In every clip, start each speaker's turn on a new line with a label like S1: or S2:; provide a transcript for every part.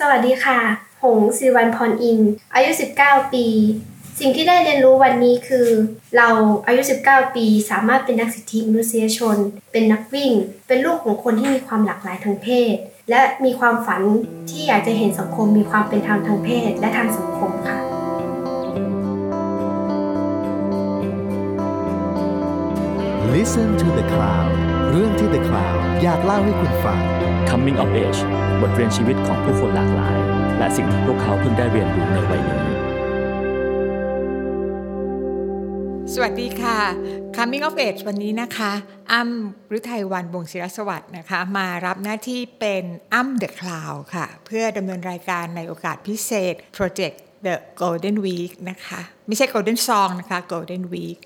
S1: สวัสดีค่ะ หงศิวันพรอิน อายุ 19 ปี สิ่งที่ได้เรียนรู้วันนี้คือ เราอายุ 19 ปี สามารถเป็นนักสิทธิมนุษยชน เป็นนักวิ่ง เป็นลูกของคนที่มีความหลากหลายทางเพศ และมีความฝันที่อยากจะเห็นสังคมมีความเป็นธรรมทางเพศและทางสังคมค่ะ
S2: Listen to the Cloud เรื่องที่ The Cloud อยากเล่าให้คุณฟัง
S3: Coming of Age บทเรียนชีวิตของผู้คนหลากหลาย และสิ่งที่พวกเขาเพิ่งได้เรียนรู้ในวัยนี้
S4: สวัสดีค่ะ Coming of Age วันนี้นะคะ อ้ำฤทัยวันวงศิรสวัสดิ์นะคะ มารับหน้าที่เป็นอ้ำ The Cloud ค่ะ เพื่อดำเนินรายการในโอกาสพิเศษ Project The Golden Week นะคะ ไม่ใช่ Golden Song นะคะ Golden Week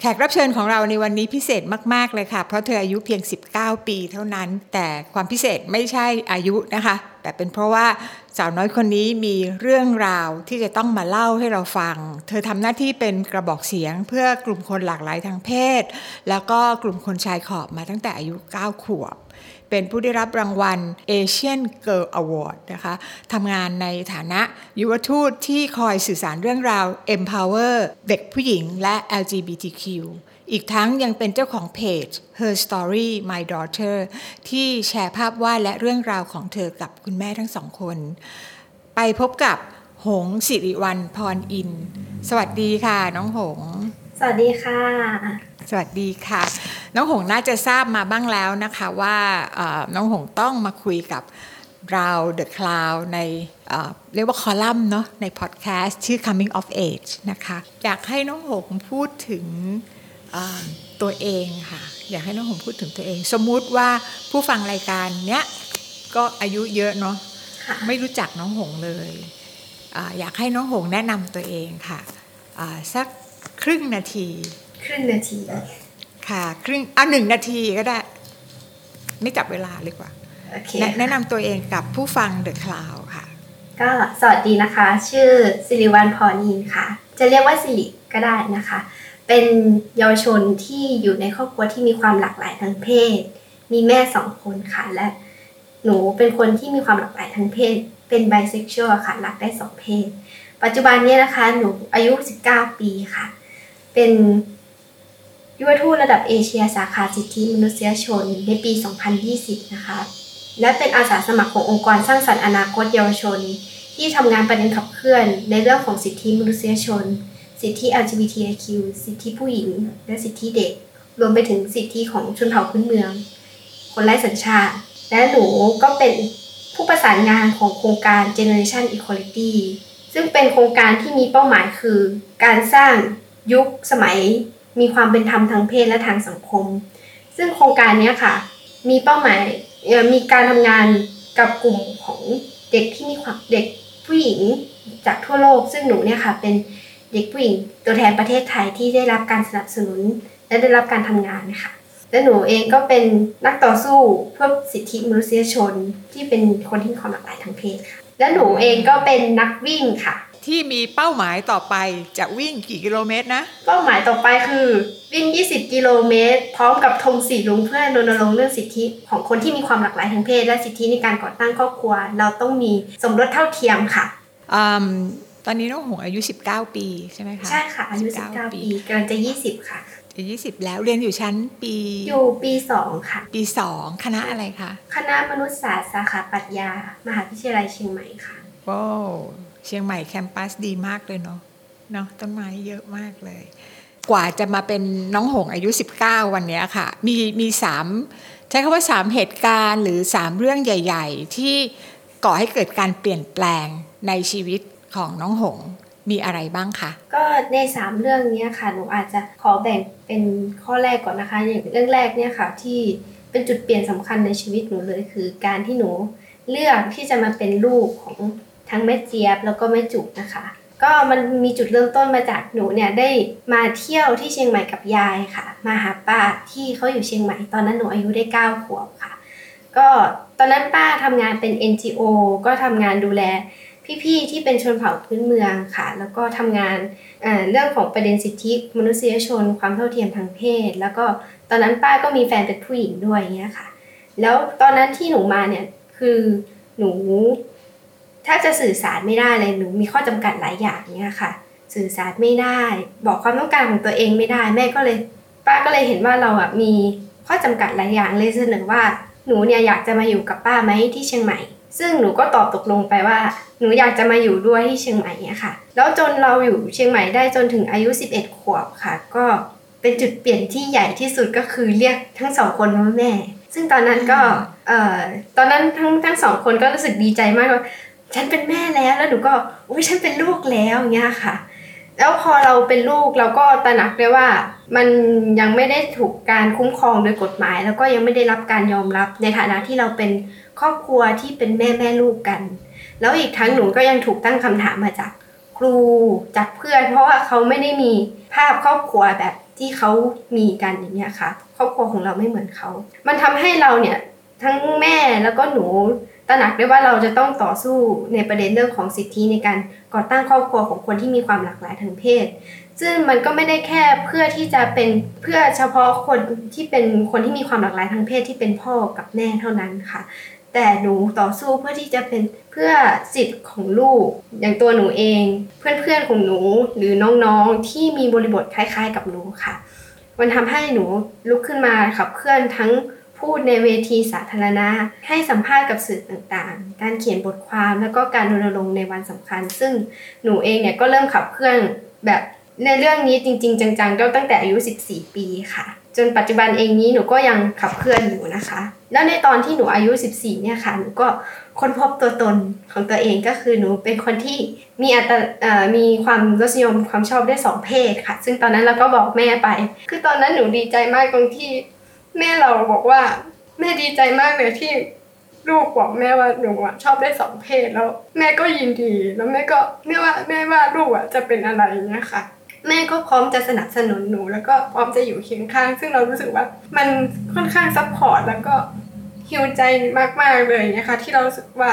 S4: แขกรับเชิญของเราในวันนี้พิเศษมาก ๆ เลยค่ะ เพราะเธออายุเพียง 19 ปีเท่านั้น แต่ความพิเศษไม่ใช่อายุนะคะ แต่เป็นเพราะว่าสาวน้อยคนนี้มีเรื่องราวที่จะต้องมาเล่าให้เราฟัง เธอทำหน้าที่เป็นกระบอกเสียงเพื่อกลุ่มคนหลากหลายทางเพศ แล้วก็กลุ่มคนชายขอบมาตั้งแต่อายุ 9 ขวบ เป็นผู้ได้รับรางวัล Asian Girl Award นะคะทำงานในฐานะยุวทูตที่คอยสื่อสารเรื่องราว empower เด็กผู้หญิงและ LGBTQ อีกทั้งยังเป็นเจ้าของเพจ Her Story My Daughter ที่แชร์ภาพวาดและเรื่องราวของเธอกับคุณแม่ทั้งสองคน ไปพบกับหงสิริวัลพรอิน สวัสดีค่ะน้องหง
S1: สวัสดีค่ะ
S4: สวัสดีค่ะ น้องหงน่าจะทราบมาบ้างแล้วนะคะว่าเอ่อน้องหงต้องมาคุยกับเราเดอะคลาวในเอ่อเรียกว่าคอลัมน์เนาะในพอดแคสต์ชื่อ Coming of Age นะคะ อยากให้น้องหงพูดถึงเอ่อ ตัวเองค่ะ อยากให้น้องหงพูดถึงตัวเอง สมมุติว่าผู้ฟังรายการเนี้ยก็อายุเยอะเนาะ
S1: ค่ะ
S4: ไม่รู้จักน้องหงเลยอาอยากให้น้องหงแนะนำตัวเองค่ะอ่าสักครึ่งนาที
S1: ครึ่งนาที
S4: ค่ะ ครึ่งเอาหนึ่งนาทีก็ได้ ไม่จับเวลาเลยกว่า
S1: โอเค
S4: แนะแนะนำตัวเองกับผู้ฟังเดอะคลาวค่ะ
S1: ก็สวัสดีนะคะ ชื่อสิริวัลพรอินค่ะ จะเรียกว่าสิริก็ได้นะคะ เป็นเยาวชนที่อยู่ในครอบครัวที่มีความหลากหลายทางเพศ มีแม่สองคนค่ะ และหนูเป็นคนที่มีความหลากหลายทางเพศ เป็นไบเซ็กชวลค่ะ รักได้สองเพศ ปัจจุบันนี้นะคะ หนูอายุ 19 ปีค่ะ เป็นยุวทูตระดับเอเชียสาขาสิทธิมนุษยชนในปี 2020 นะคะ และเป็นอาสาสมัครขององค์กรสร้างสรรค์อนาคตเยาวชน ที่ทำงานประเด็นขับเคลื่อนในเรื่องของสิทธิมนุษยชน สิทธิ LGBTIQ สิทธิผู้หญิง และสิทธิเด็ก รวมไปถึงสิทธิของชนเผ่าพื้นเมือง คนไร้สัญชาติ และหนูก็เป็นผู้ประสานงานของโครงการ Generation Equality ซึ่งเป็นโครงการที่มีเป้าหมายคือ การสร้างยุคสมัย มีความเป็นธรรมทางเพศและทางสังคม ซึ่งโครงการนี้ค่ะ มีเป้าหมายมีการทำงานกับกลุ่มของเด็กที่มีความเด็กผู้หญิงจากทั่วโลก ซึ่งหนูเนี่ยค่ะเป็น เด็กผู้หญิงตัวแทนประเทศไทยที่ได้รับการสนับสนุน และได้รับการทำงานค่ะและหนูเองก็เป็นนักต่อสู้เพื่อสิทธิมนุษยชนที่เป็นคนที่มีความหลากหลายทางเพศค่ะ และหนูเองก็เป็นนักวิ่งค่ะ
S4: ที่มีเป้าหมายต่อไปจะวิ่งกี่กิโลเมตรนะ
S1: เป้าหมายต่อไปคือวิ่ง 20 กิโลเมตร พร้อมกับธงสีลุงเพื่อรณรงค์เรื่องสิทธิของคนที่มีความหลากหลายทางเพศ และสิทธิในการก่อตั้งครอบครัว เราต้องมีสมรสเท่าเทียมค่ะ
S4: อืม ตอนนี้น้องหงอายุ 19 ปีใช่ไหมคะ
S1: ใช่ค่ะอายุ19 ปีกำลังจะ 20 ค่ะ
S4: อายุ20 แล้วเรียนอยู่ชั้นปี
S1: อยู่ปี 2 ค่ะ
S4: ปี 2 คณะอะไรคะ
S1: คณะมนุษยศาสตร์สาขาปรัชญามหาวิทยาลัยเชียงใหม่ค่ะ
S4: ว้าวเชียงใหม่แคมปัสดีมากเลยเนาะเนาะต้นไม้เยอะมากเลย กว่าจะมาเป็นน้องหงอายุ 19 วันเนี้ยค่ะ มีมีสามใช้คำว่าสามเหตุการณ์หรือสามเรื่องใหญ่ ๆ ที่ก่อให้เกิดการเปลี่ยนแปลงในชีวิต ของน้องหงมีอะไรบ้างคะ
S1: ก็ในสามเรื่องนี้ค่ะหนูอาจจะขอแบ่งเป็นข้อแรกก่อนนะคะอย่างเรื่องแรกเนี่ยค่ะที่เป็นจุดเปลี่ยนสำคัญในชีวิตหนูเลยคือการที่หนูเลือกที่จะมาเป็นลูกของทั้งแม่เจี๊ยบแล้วก็แม่จุกนะคะ ก็มันมีจุดเริ่มต้นมาจากหนูเนี่ยได้มาเที่ยวที่เชียงใหม่กับยายค่ะ มาหาป้าที่เขาอยู่เชียงใหม่ตอนนั้นหนูอายุได้เก้าขวบค่ะ ก็ตอนนั้นป้าทำงานเป็น NGO ก็ทำงานดูแล พี่ๆที่เป็นชนเผ่าพื้นเมืองค่ะ แล้วก็ทำงานเรื่องของประเด็นสิทธิมนุษยชน ความเท่าเทียมทางเพศ แล้วก็ตอนนั้นป้าก็มีแฟนเป็นผู้หญิงด้วยอย่างเงี้ยค่ะ แล้วตอนนั้นที่หนูมาเนี่ยคือหนูถ้าจะสื่อสารไม่ได้เลยหนูมีข้อจำกัดหลายอย่างเนี้ยค่ะ สื่อสารไม่ได้ บอกความต้องการของตัวเองไม่ได้ แม่ก็เลย ป้าก็เลยเห็นว่าเราอะมีข้อจำกัดหลายอย่างเลยเสนอว่าหนูเนี่ยอยากจะมาอยู่กับป้าไหมที่เชียงใหม่ ซึ่งหนูก็ตอบตกลงไปว่า หนูอยากจะมาอยู่ด้วยที่เชียงใหม่เนี่ยค่ะ แล้วจนเราอยู่เชียงใหม่ได้จนถึงอายุ 11 ขวบค่ะ ก็เป็นจุดเปลี่ยนที่ใหญ่ที่สุดก็คือเรียกทั้งสองคนว่าแม่ ซึ่งตอนนั้นก็เอ่อตอนนั้นทั้งทั้งสองคนก็รู้สึกดีใจมากว่าฉันเป็นแม่แล้วแล้วหนูก็อุ้ยฉันเป็นลูกแล้วเงี้ยค่ะ แล้วพอเราเป็นลูกเราก็ตระหนักได้ว่ามันยังไม่ได้ถูกการคุ้มครองโดยกฎหมาย แล้วก็ยังไม่ได้รับการยอมรับในฐานะที่เราเป็น ครอบครัวที่เป็นแม่แม่ลูกกัน แล้วอีกทั้งหนูก็ยังถูกตั้งคำถามมาจากครูจากเพื่อน เพราะว่าเขาไม่ได้มีภาพครอบครัวแบบที่เขามีกันอย่างเงี้ยค่ะ ครอบครัวของเราไม่เหมือนเขา มันทำให้เราเนี่ยทั้งแม่แล้วก็หนูตระหนักได้ว่าเราจะต้องต่อสู้ในประเด็นเรื่องของสิทธิในการก่อตั้งครอบครัวของคนที่มีความหลากหลายทางเพศ ซึ่งมันก็ไม่ได้แค่เพื่อที่จะเป็นเพื่อเฉพาะคนที่เป็นคนที่มีความหลากหลายทางเพศที่เป็นพ่อกับแม่เท่านั้นค่ะ แต่หนูต่อสู้เพื่อที่จะเป็นเพื่อสิทธิ์ของลูก อย่างตัวหนูเอง เพื่อนๆของหนูหรือน้องๆที่มีบริบทคล้าย ๆ กับหนูค่ะ มันทำให้หนูลุกขึ้นมาขับเคลื่อนทั้งพูดในเวทีสาธารณะ ให้สัมภาษณ์กับสื่อต่างๆ การเขียนบทความแล้วก็การรณรงค์ในวันสำคัญ ซึ่งหนูเองเนี่ยก็เริ่มขับเคลื่อนแบบในเรื่องนี้จริง ๆ จังๆก็ตั้งแต่อายุ 14 ปีค่ะ จนปัจจุบันเองนี้หนูก็ยังขับเคลื่อนอยู่นะคะ แล้วในตอนที่หนูอายุ 14 เนี่ยค่ะหนูก็ค้นพบตัวตนของตัวเองก็คือหนูเป็นคนที่มีอัตมีความรสนิยมความชอบได้สองเพศค่ะ ซึ่งตอนนั้นเราก็บอกแม่ไป คือตอนนั้นหนูดีใจมากตรงที่ แม่เราบอกว่าแม่ดีใจมากเลยที่ลูกบอกแม่ว่าหนูอะชอบได้สองเพศแล้ว แม่ก็ยินดี แล้วแม่ก็แม่ว่าแม่ว่าลูกอะจะเป็นอะไรเงี้ยค่ะ แม่ก็พร้อมจะสนับสนุนหนู แล้วก็พร้อมจะอยู่เคียงข้าง ซึ่งเรารู้สึกว่ามันค่อนข้าง support แล้วก็ฮิวใจมากๆเลยนะคะที่เรารู้สึกว่า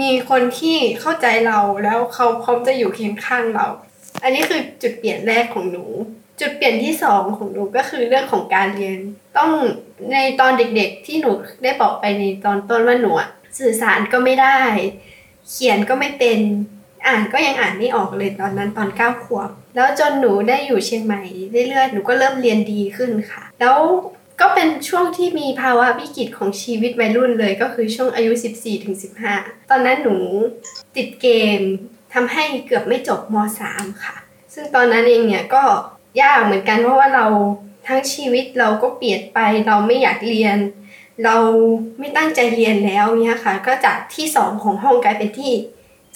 S1: มีคนที่เข้าใจเราแล้วเขาพร้อมจะอยู่เคียงข้างเรา อันนี้คือจุดเปลี่ยนแรกของหนู จุดเปลี่ยนที่สองของหนูก็คือเรื่องของการเรียน ต้องในตอนเด็กๆ ที่หนูได้บอกไปในตอนต้นว่าหนูสื่อสารก็ไม่ได้ เขียนก็ไม่เป็น อ่านก็ยังอ่านไม่ออกเลยตอนนั้นตอนเก้าขวบ แล้วจนหนูได้อยู่เชียงใหม่เรื่อยๆหนูก็เริ่มเรียนดีขึ้นค่ะ แล้วก็เป็นช่วงที่มีภาวะวิกฤตของชีวิตวัยรุ่นเลยก็คือช่วงอายุ 14-15 ตอนนั้นหนูติดเกมทำให้เกือบไม่จบม .3 ค่ะ ซึ่งตอนนั้นเองเนี่ยก็ยากเหมือนกันเพราะว่าเราทั้งชีวิตเราก็เปลี่ยนไปเราไม่อยากเรียน เราไม่ตั้งใจเรียนแล้วเนี่ยค่ะ ก็จากที่สองของห้องกลายเป็นที่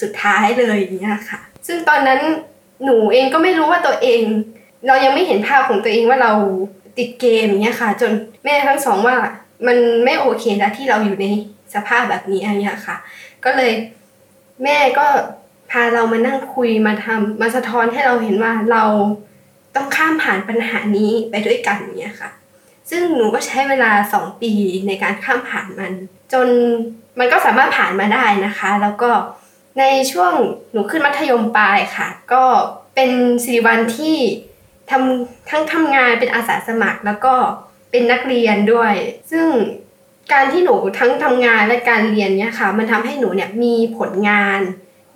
S1: สุดท้ายเลยเนี่ยค่ะ ซึ่งตอนนั้น หนูเองก็ไม่รู้ว่าตัวเอง เรายังไม่เห็นภาพของตัวเองว่าเราติดเกมอย่างเงี้ยค่ะ จนแม่ทั้งสองว่ามันไม่โอเคแล้วที่เราอยู่ในสภาพแบบนี้อย่างเงี้ยค่ะ ก็เลยแม่ก็พาเรามานั่งคุยมาทำมาสะท้อนให้เราเห็นว่าเราต้องข้ามผ่านปัญหานี้ไปด้วยกันอย่างเงี้ยค่ะ ซึ่งหนูก็ใช้เวลาสองปีในการข้ามผ่านมัน จนมันก็สามารถผ่านมาได้นะคะ แล้วก็ ในช่วงหนูขึ้นมัธยมปลายค่ะ ก็เป็นสิริวัลที่ทำทั้งทำงานเป็นอาสาสมัคร แล้วก็เป็นนักเรียนด้วย ซึ่งการที่หนูทั้งทำงานและการเรียนเนี่ยค่ะ มันทำให้หนูเนี่ยมีผลงาน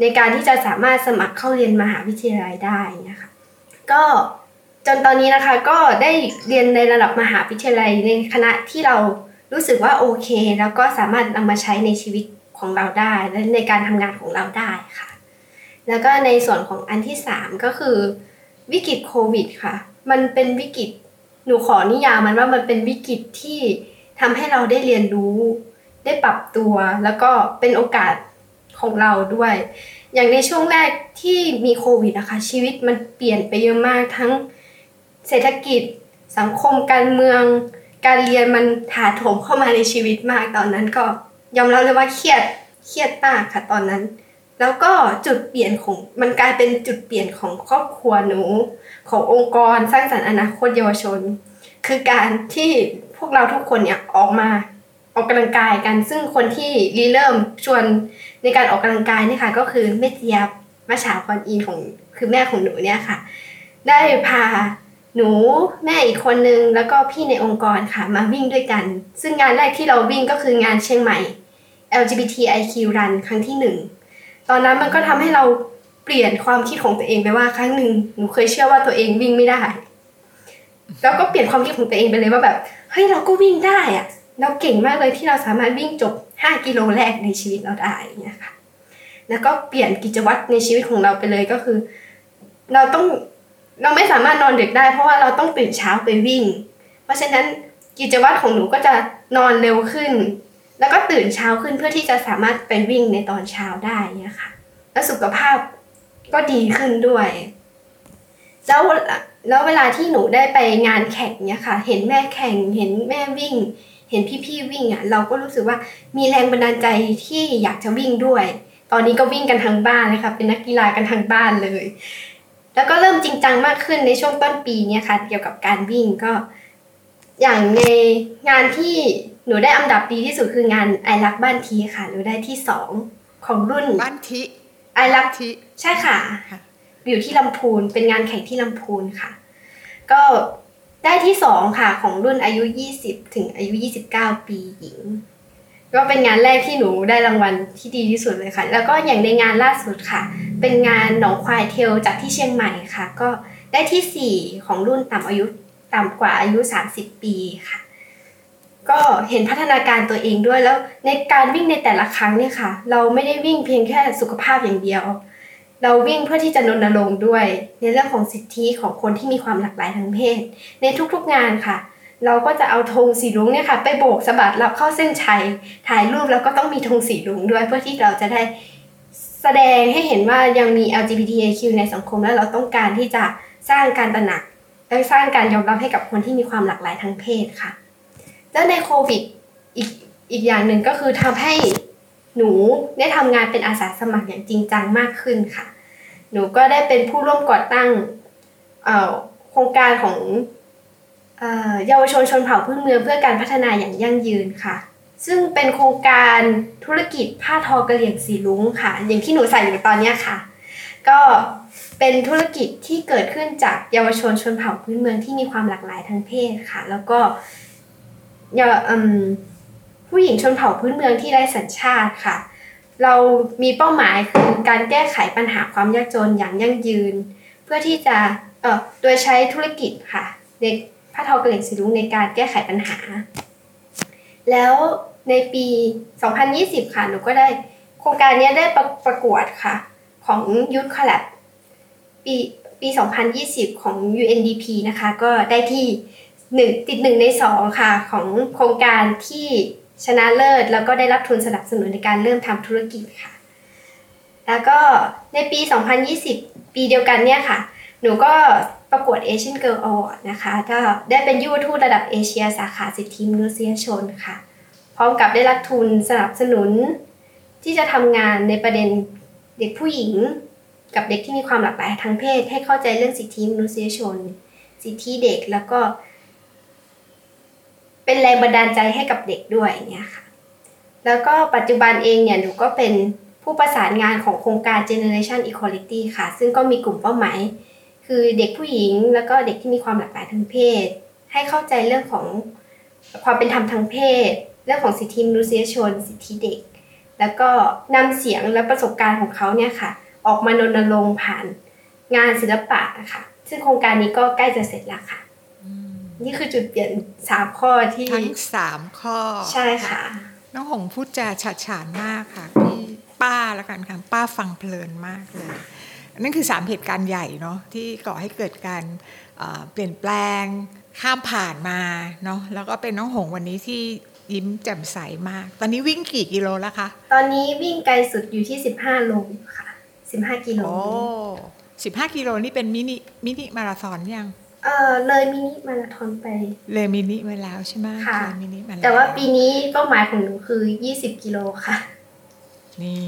S1: ในการที่จะสามารถสมัครเข้าเรียนมหาวิทยาลัยได้นะคะ ก็จนตอนนี้นะคะก็ได้เรียนในระดับมหาวิทยาลัยในคณะที่เรารู้สึกว่าโอเค แล้วก็สามารถนำมาใช้ในชีวิต ของเราได้และในการทำงานของเราได้ค่ะ แล้วก็ในส่วนของอันที่สามก็คือวิกฤตโควิดค่ะ มันเป็นวิกฤตหนูขอนิยามมันว่ามันเป็นวิกฤตที่ทำให้เราได้เรียนรู้ ได้ปรับตัว แล้วก็เป็นโอกาสของเราด้วย อย่างในช่วงแรกที่มีโควิดนะคะชีวิตมันเปลี่ยนไปเยอะมากทั้งเศรษฐกิจ สังคมการเมือง การเรียนมันถาโถมเข้ามาในชีวิตมากตอนนั้นก็ ยอมรับเลยว่าเครียดเครียดมากค่ะตอนนั้น แล้วก็จุดเปลี่ยนของมันกลายเป็นจุดเปลี่ยนของครอบครัวหนู ขององค์กรสร้างสรรค์อนาคตเยาวชน คือการที่พวกเราทุกคนเนี่ยออกมาออกกำลังกายกัน ซึ่งคนที่รีเริ่มชวนในการออกกำลังกายนี่ค่ะ ก็คือแม่เจี๊ยบมาฉาพรอินของคือแม่ของหนูเนี่ยค่ะ ได้พาหนูแม่อีกคนนึงแล้วก็พี่ในองค์กรค่ะมาวิ่งด้วยกัน ซึ่งงานแรกที่เราวิ่งก็คืองานเชียงใหม่ LGBTIQ Run ครั้งที่หนึ่งตอนนั้นมันก็ทำให้เราเปลี่ยนความคิดของตัวเองไปว่าครั้งหนึ่งหนูเคยเชื่อว่าตัวเองวิ่งไม่ได้ แล้วก็เปลี่ยนความคิดของตัวเองไปเลยว่าแบบเฮ้ยเราก็วิ่งได้อะเราเก่งมากเลยที่เราสามารถวิ่งจบ 5 กิโลแรกในชีวิตเราได้เงี้ยค่ะแล้วก็เปลี่ยนกิจวัตรในชีวิตของเราไปเลยก็คือ เราต้องเราไม่สามารถนอนดึกได้ เพราะว่าเราต้องตื่นเช้าไปวิ่ง เพราะฉะนั้นกิจวัตรของหนูก็จะนอนเร็วขึ้น แล้วก็ตื่นเช้าขึ้นเพื่อที่จะสามารถไปวิ่งในตอนเช้าได้เนี่ยค่ะ แล้วสุขภาพก็ดีขึ้นด้วย แล้วแล้วเวลาที่หนูได้ไปงานแข่งเนี่ยค่ะ เห็นแม่แข่ง เห็นแม่วิ่ง เห็นพี่ๆวิ่งอะ เราก็รู้สึกว่ามีแรงบันดาลใจที่อยากจะวิ่งด้วย ตอนนี้ก็วิ่งกันทางบ้านเลยค่ะ เป็นนักกีฬากันทางบ้านเลย แล้วก็เริ่มจริงจังมากขึ้นในช่วงต้นปีเนี่ยค่ะ เกี่ยวกับการวิ่งก็ อย่างในงานที่ หนูได้อันดับดีที่สุดคืองานไอรักบ้านทีค่ะ หนูได้ที่สองของรุ่น
S4: บ้านทิ
S1: ไอรัก
S4: ทิ
S1: ใช่ค่ะ
S4: ค่ะ
S1: อยู่ที่ลำพูนเป็นงานแข่งที่ลำพูนค่ะ ก็ได้ที่สองค่ะ ของรุ่นอายุ20ถึงอายุ29ปีหญิง ก็เป็นงานแรกที่หนูได้รางวัลที่ดีที่สุดเลยค่ะ แล้วก็อย่างในงานล่าสุดค่ะ เป็นงานหนองควายเทลจากที่เชียงใหม่ค่ะ ก็ได้ที่สี่ของรุ่นต่ำอายุต่ำกว่าอายุ30ปีค่ะ ก็เห็นพัฒนาการตัวเองด้วยแล้วในการวิ่งในแต่ละครั้งเนี่ยค่ะ เราไม่ได้วิ่งเพียงแค่สุขภาพอย่างเดียว เราวิ่งเพื่อที่จะรณรงค์ด้วย ในเรื่องของสิทธิของคนที่มีความหลากหลายทางเพศ ในทุกๆงานค่ะ เราก็จะเอาธงสีรุ้งเนี่ยค่ะ ไปโบกสะบัดแล้วเข้าเส้นชัยถ่ายรูปแล้วก็ต้องมีธงสีรุ้งด้วยเพื่อที่เราจะได้แสดงให้เห็นว่ายังมี LGBTQ ในสังคมและเราต้องการที่จะสร้างการตระหนักและสร้างการยอมรับให้กับคนที่มีความหลากหลายทางเพศค่ะ แล้วในโควิดอีกอีกอย่างหนึ่งก็คือทำให้หนูได้ทำงานเป็นอาสาสมัครอย่างจริงจังมากขึ้นค่ะ หนูก็ได้เป็นผู้ร่วมก่อตั้งโครงการของเยาวชนชนเผ่าพื้นเมืองเพื่อการพัฒนาอย่างยั่งยืนค่ะ ซึ่งเป็นโครงการธุรกิจผ้าทอกระเหลี่ยงสีลุ้งค่ะ อย่างที่หนูใส่อยู่ตอนนี้ค่ะ ก็เป็นธุรกิจที่เกิดขึ้นจากเยาวชนชนเผ่าพื้นเมืองที่มีความหลากหลายทางเพศค่ะ แล้วก็ เยาอืมผู้หญิงชนเผ่าพื้นเมืองที่ไร้สัญชาติค่ะ เรามีเป้าหมายคือการแก้ไขปัญหาความยากจนอย่างยั่งยืน เพื่อที่จะเอ่อโดยใช้ธุรกิจค่ะในผ้าทอกระเหลี่ยงสีรุ้งในการแก้ไขปัญหา แล้วในปี 2020 ค่ะหนูก็ได้โครงการนี้ได้ประประกวดค่ะ ของ Youth Collab ปีปี 2020 ของ UNDP นะคะ ก็ได้ที่ หนึ่งติดหนึ่งในสองค่ะ ของโครงการที่ชนะเลิศ แล้วก็ได้รับทุนสนับสนุนในการเริ่มทำธุรกิจค่ะ แล้วก็ในปี 2020 ปีเดียวกันเนี่ยค่ะ หนูก็ประกวด Asian Girl Award นะคะก็ได้เป็นยูทูตระดับเอเชียสาขาสิทธิมนุษยชนค่ะ พร้อมกับได้รับทุนสนับสนุน ที่จะทำงานในประเด็นเด็กผู้หญิง กับเด็กที่มีความหลากหลายทางเพศ ให้เข้าใจเรื่องสิทธิมนุษยชน สิทธิเด็กแล้วก็ เป็นแรงบันดาลใจให้กับเด็กด้วยเนี่ยค่ะ แล้วก็ปัจจุบันเองเนี่ยหนูก็เป็นผู้ประสานงานของโครงการ Generation Equality ค่ะ ซึ่งก็มีกลุ่มเป้าหมาย คือเด็กผู้หญิง แล้วก็เด็กที่มีความหลากหลายทางเพศ ให้เข้าใจเรื่องของความเป็นธรรมทางเพศ เรื่องของสิทธิมนุษยชน สิทธิเด็ก แล้วก็นำเสียงและประสบการณ์ของเขาเนี่ยค่ะ ออกมารณรงค์ผ่านงานศิลปะนะคะซึ่งโครงการนี้ก็ใกล้จะเสร็จแล้วค่ะ นี่คือจุดเปลี่ยนสามข้อที่
S4: ทั้งสามข้อ
S1: ใช่ค่ะ
S4: น้องหงพูดจาฉาดฉานมากค่ะพี่ป้าแล้วกันค่ะป้าฟังเพลินมากเลยนั่นคือสามเหตุการณ์ใหญ่เนาะที่ก่อให้เกิดการเอ่อเปลี่ยนแปลงข้ามผ่านมาเนาะแล้วก็เป็นน้องหงวันนี้ที่ยิ้มแจ่มใสมาก ตอนนี้วิ่งกี่กิโลแล้วคะ
S1: ตอนนี้วิ่งไกลสุดอยู่ที่ 15โลค่ะ 15 กิโล
S4: โอ้สิบห้ากิโลนี่เป็นมินิมินิมาราธอนยัง
S1: เออเลยมินิมาราธอนไป
S4: เลยมินิมาแล้วใช่ไหม
S1: ค่ะ
S4: เลยมินิมาแล้ว
S1: แต่ว่าปีนี้เป้าหมายของหนูคือ 20 กิโลค่ะ
S4: นี่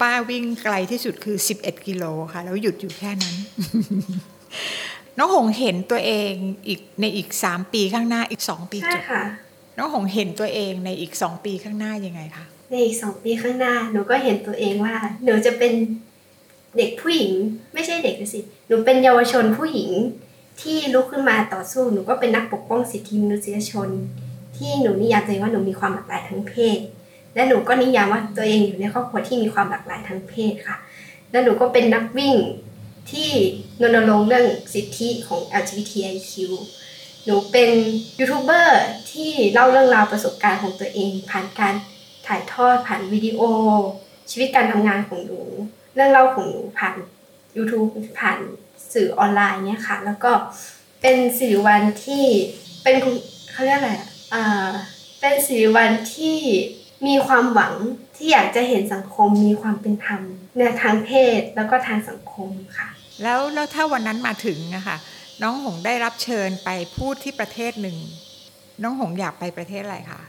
S4: ป้าวิ่งไกลที่สุดคือ 11 กิโลค่ะ แล้วหยุดอยู่แค่นั้น น้องหงเห็นตัวเองอีกในอีก 3 ปีข้างหน้าอีก 2 ปี
S1: ใช่
S4: จบ
S1: ค่ะ
S4: น้องหงเห็นตัวเองในอีก 2 ปีข้างหน้ายังไงคะ
S1: ในอีกสองปีข้างหน้า หนูก็เห็นตัวเองว่า หนูจะเป็นเด็กผู้หญิง ไม่ใช่เด็กสิ หนูเป็นเยาวชนผู้หญิง ที่ลุกขึ้นมาต่อสู้หนูก็เป็นนักปกป้องสิทธิมนุษยชน ที่หนูนิยามตัวเองว่าหนูมีความหลากหลายทางเพศ และหนูก็นิยามว่าตัวเองอยู่ในครอบครัวที่มีความหลากหลายทางเพศค่ะ และหนูก็เป็นนักวิ่งที่รณรงค์เรื่องสิทธิของ LGBTIQ หนูเป็นยูทูบเบอร์ที่เล่าเรื่องราวประสบการณ์ของตัวเอง ผ่านการถ่ายทอดผ่านวิดีโอ ชีวิตการทำงานของหนู เรื่องเล่าของหนูผ่าน YouTube ผ่าน สื่อออนไลน์เนี่ยค่ะ แล้วก็เป็นสิริวัลที่เป็นคุณเขาเรียกอะไรอะอ่าเป็นสิริวัลที่มีความหวังที่อยากจะเห็นสังคมมีความเป็นธรรมในทางเพศแล้วก็ทางสังคมค่ะ
S4: แล้วแล้วถ้าวันนั้นมาถึงนะคะน้องหงได้รับเชิญไปพูดที่ประเทศหนึ่ง น้องหงอยากไปประเทศอะไรคะ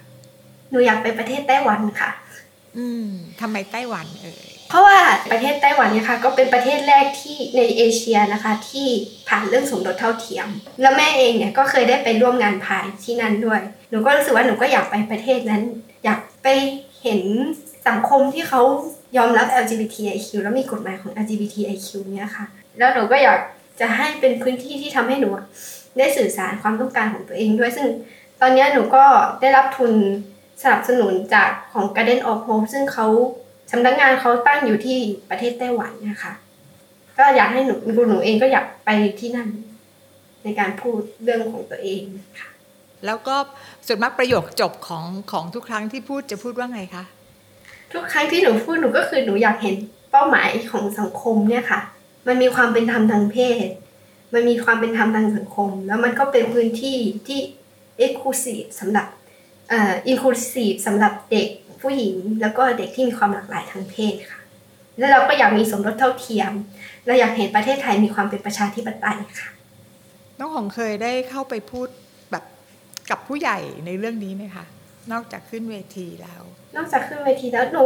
S1: หนูอยากไปประเทศไต้หวันค่ะ
S4: อืมทำไมไต้หวันเอ่ย
S1: เพราะว่าประเทศไต้หวันเนี่ยค่ะก็เป็นประเทศแรกที่ในเอเชียนะคะที่ผ่านเรื่องสมรสเท่าเทียม แล้วแม่เองเนี่ยก็เคยได้ไปร่วมงานพายที่นั่นด้วย หนูก็รู้สึกว่าหนูก็อยากไปประเทศนั้น อยากไปเห็นสังคมที่เขายอมรับ LGBTIQ แล้วมีกฎหมายของ LGBTIQ เนี่ยค่ะ แล้วหนูก็อยากจะให้เป็นพื้นที่ที่ทำให้หนูได้สื่อสารความต้องการของตัวเองด้วย ซึ่งตอนนี้หนูก็ได้รับทุนสนับสนุนจากของ Garden of Hope ซึ่งเขา สำนักงานเขาตั้งอยู่ที่ประเทศไต้หวันนะคะ ก็อยากให้หนูหนูเองก็อยากไปที่นั่น ในการพูดเรื่องของตัวเองค่ะ
S4: แล้วก็ส่วนมากประโยคจบของของทุกครั้งที่พูดจะพูดว่าไงคะ
S1: ทุกครั้งที่หนูพูดหนูก็คือหนูอยากเห็นเป้าหมายของสังคมเนี่ยค่ะ มันมีความเป็นธรรมทางเพศ มันมีความเป็นธรรมทางสังคม แล้วมันก็เป็นพื้นที่ที่ exclusive สำหรับเอ่อ inclusive สำหรับเด็ก ผู้หญิง แล้วก็เด็กที่มีความหลากหลายทางเพศค่ะ แล้วเราก็อยากมีสมรสเท่าเทียม เราอยากเห็นประเทศไทยมีความเป็นประชาธิปไตยค่ะ
S4: น้องหงเคยได้เข้าไปพูดแบบกับผู้ใหญ่ในเรื่องนี้ไหมคะนอกจากขึ้นเวทีแล้ว
S1: นอกจากขึ้นเวทีแล้วหนู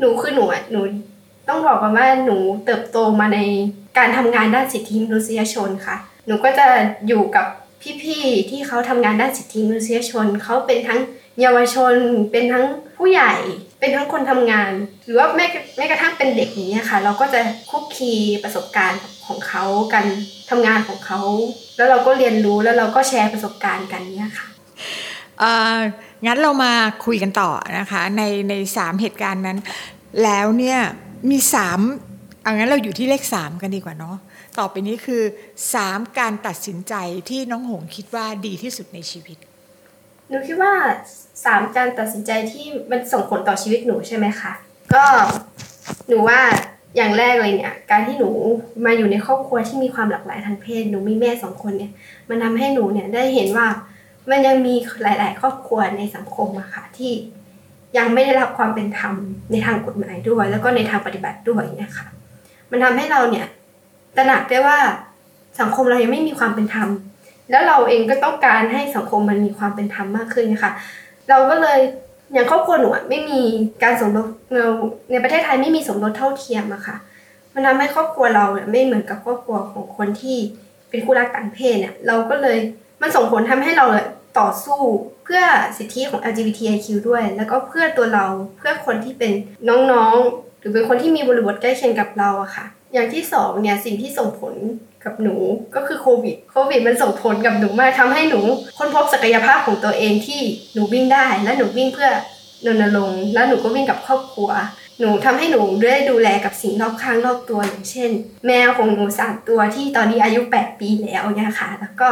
S1: หนูคือหนูอะหนูต้องบอกก่อนว่าหนูเติบโตมาในการทำงานด้านสิทธิมนุษยชนค่ะ หนูก็จะอยู่กับพี่ๆที่เขาทำงานด้านสิทธิมนุษยชนเขาเป็นทั้ง เยาวชน เป็นทั้งผู้ใหญ่ เป็นทั้งคนทำงาน หรือว่าแม้แม้กระทั่งเป็นเด็กอย่างนี้ค่ะ เราก็จะคุกคีประสบการณ์ของเขากันทำงานของเขา แล้วเราก็เรียนรู้แล้วเราก็แชร์ประสบการณ์กันเนี่ยค่ะ
S4: เอองั้นเรามาคุยกันต่อนะคะในในสามเหตุการณ์นั้น แล้วเนี่ยมีสามเอางั้นเราอยู่ที่เลขสามกันดีกว่าเนาะต่อไปนี้คือสามการตัดสินใจที่น้องหงคิดว่าดีที่สุดในชีวิต
S1: หนูคิดว่าสามการตัดสินใจที่มันส่งผลต่อชีวิตหนูใช่ไหมคะก็หนูว่าอย่างแรกเลยเนี่ย การที่หนูมาอยู่ในครอบครัวที่มีความหลากหลายทางเพศหนูมีแม่สองคนเนี่ย มันทำให้หนูเนี่ยได้เห็นว่ามันยังมีหลาย ๆ ครอบครัวในสังคมอะค่ะที่ยังไม่ได้รับความเป็นธรรมในทางกฎหมายด้วย แล้วก็ในทางปฏิบัติด้วยเนี่ยค่ะมันทำให้เราเนี่ยตระหนักได้ว่าสังคมเรายังไม่มีความเป็นธรรม แล้วเราเองก็ต้องการให้สังคมมันมีความเป็นธรรมมากขึ้นนะคะเราก็เลยอย่างครอบครัวหนูไม่มีการสมรสในประเทศไทยไม่มีสมรสเท่าเทียมอะค่ะมันทำให้ครอบครัวเราเนี่ยไม่เหมือนกับครอบครัวของคนที่เป็นคู่รักต่างเพศเนี่ยเราก็เลยมันส่งผลทำให้เราเนี่ยต่อสู้เพื่อสิทธิของ LGBTIQ ด้วย แล้วก็เพื่อตัวเราเพื่อคนที่เป็นน้องๆ หรือเป็นคนที่มีบริบทใกล้เคียงกับเราอะค่ะ อย่างที่สองเนี่ยสิ่งที่ส่งผล กับหนูก็คือโควิดโควิดมันส่งผลกับหนูมากทำให้หนูค้นพบศักยภาพของตัวเองที่หนูวิ่งได้ และหนูวิ่งเพื่อรณรงค์แล้วหนูก็วิ่งกับครอบครัว หนูทำให้หนูได้ดูแลกับสิ่งรอบข้างรอบตัวอย่างเช่น แมวของหนูสามตัวที่ตอนนี้อายุ 8 ปีแล้วเนี่ยค่ะ แล้วก็